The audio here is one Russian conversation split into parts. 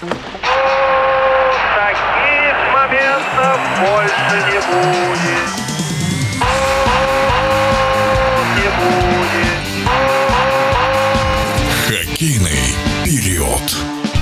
Таких моментов больше не будет. Не будет. Хоккейный период.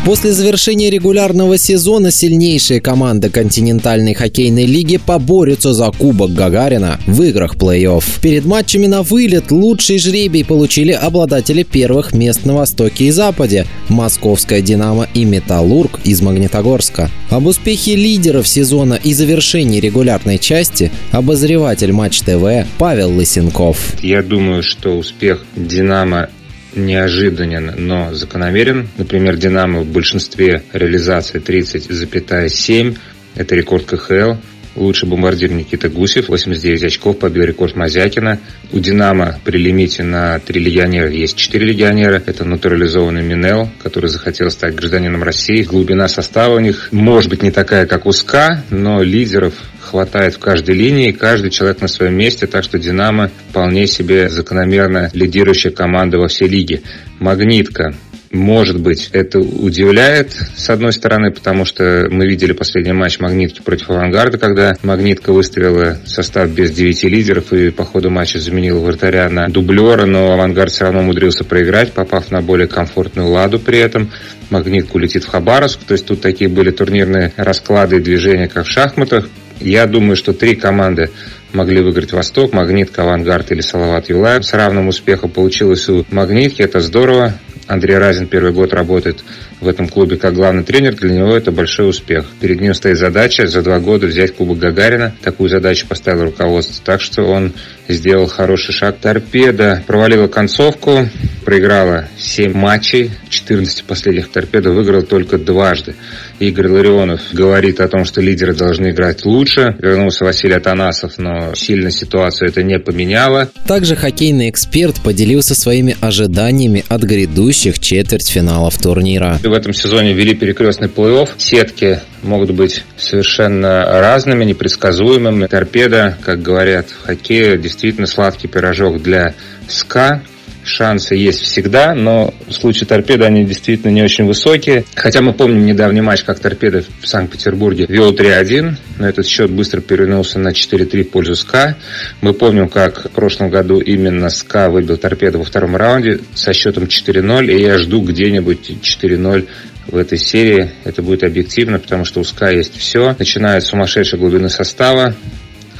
После завершения регулярного сезона сильнейшие команды континентальной хоккейной лиги поборются за Кубок Гагарина в играх плей-офф. Перед матчами на вылет лучший жребий получили обладатели первых мест на Востоке и Западе – Московская «Динамо» и «Металлург» из Магнитогорска. Об успехе лидеров сезона и завершении регулярной части обозреватель Матч ТВ Павел Лысенков. Я думаю, что успех «Динамо» неожиданен, но закономерен. Например, «Динамо» в большинстве реализаций 30,7. Это рекорд КХЛ. Лучший бомбардир Никита Гусев, 89 очков, побил рекорд Мазякина. У «Динамо» при лимите на три легионера есть четыре легионера. Это натурализованный Минел, который захотел стать гражданином России. Глубина состава у них может быть не такая, как у СКА, но лидеров хватает в каждой линии, каждый человек на своем месте, так что «Динамо» вполне себе закономерно лидирующая команда во всей лиге. «Магнитка» Может быть, это удивляет, с одной стороны, потому что мы видели последний матч «Магнитки» против «Авангарда», когда «Магнитка» выставила состав без девяти лидеров и по ходу матча заменила вратаря на дублера, но «Авангард» все равно умудрился проиграть, попав на более комфортную ладу при этом. «Магнитка» улетит в Хабаровск, то есть тут такие были турнирные расклады и движения, как в шахматах. Я думаю, что три команды могли выиграть Восток, Магнитка, Авангард или Салават Юлаев. С равным успехом получилось у Магнитки, это здорово. Андрей Разин первый год работает в этом клубе как главный тренер, для него это большой успех. Перед ним стоит задача за два года взять Кубок Гагарина. Такую задачу поставил руководство. Так что он сделал хороший шаг. Торпеда провалила концовку, проиграла 7 матчей, 14 последних торпеда выиграл только дважды. Игорь Ларионов говорит о том, что лидеры должны играть лучше. Вернулся Василий Атанасов, но сильно ситуацию это не поменяло. Также хоккейный эксперт поделился своими ожиданиями от грядущих четвертьфиналов турнира. В этом сезоне ввели перекрестный плей-офф. Сетки могут быть совершенно разными, непредсказуемыми. Торпеда, как говорят в хоккее, действительно сладкий пирожок для СКА шансы есть всегда, но в случае торпеды они действительно не очень высокие. Хотя мы помним недавний матч, как торпеда в Санкт-Петербурге вел 3-1, но этот счет быстро перевернулся на 4-3 в пользу СКА. Мы помним, как в прошлом году именно СКА выбил Торпедо во втором раунде со счетом 4-0, и я жду где-нибудь 4-0 в этой серии. Это будет объективно, потому что у СКА есть все. Начиная с сумасшедшей глубины состава,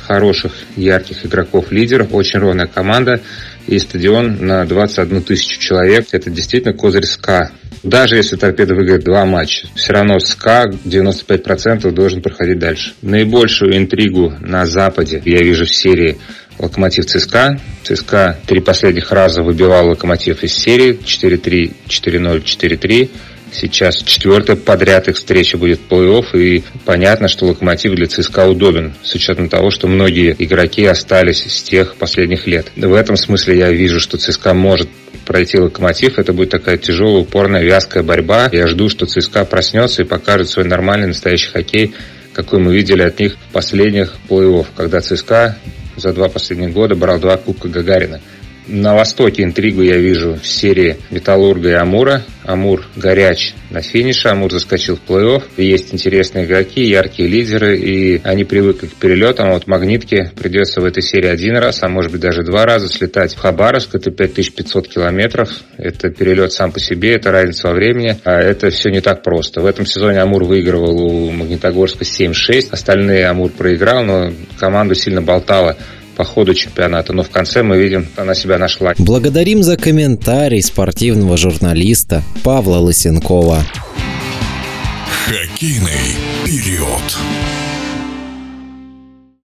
хороших, ярких игроков-лидеров, очень ровная команда и стадион на 21 тысячу человек. Это действительно козырь СКА. Даже если Торпедо выиграет два матча, все равно СКА 95% должен проходить дальше. Наибольшую интригу на Западе я вижу в серии Локомотив ЦСКА. ЦСКА три последних раза выбивал Локомотив из серии 4-3, 4-0, 4-3. Сейчас четвертая подряд их встреча будет плей-офф, и понятно, что локомотив для ЦСКА удобен, с учетом того, что многие игроки остались с тех последних лет. В этом смысле я вижу, что ЦСКА может пройти локомотив. Это будет такая тяжелая, упорная, вязкая борьба. Я жду, что ЦСКА проснется и покажет свой нормальный, настоящий хоккей, какой мы видели от них в последних плей-офф, когда ЦСКА за два последних года брал два Кубка Гагарина. На Востоке интригу я вижу в серии Металлурга и Амура. Амур горяч на финише, Амур заскочил в плей-офф. Есть интересные игроки, яркие лидеры, и они привыкли к перелетам. Вот Магнитке придется в этой серии один раз, а может быть даже два раза слетать в Хабаровск. Это 5500 километров. Это перелет сам по себе, это разница во времени. А это все не так просто. В этом сезоне Амур выигрывал у Магнитогорска 7-6. Остальные Амур проиграл, но команду сильно болтала по ходу чемпионата, но в конце мы видим, она себя нашла. Благодарим за комментарий спортивного журналиста Павла Лысенкова. Хоккейный период.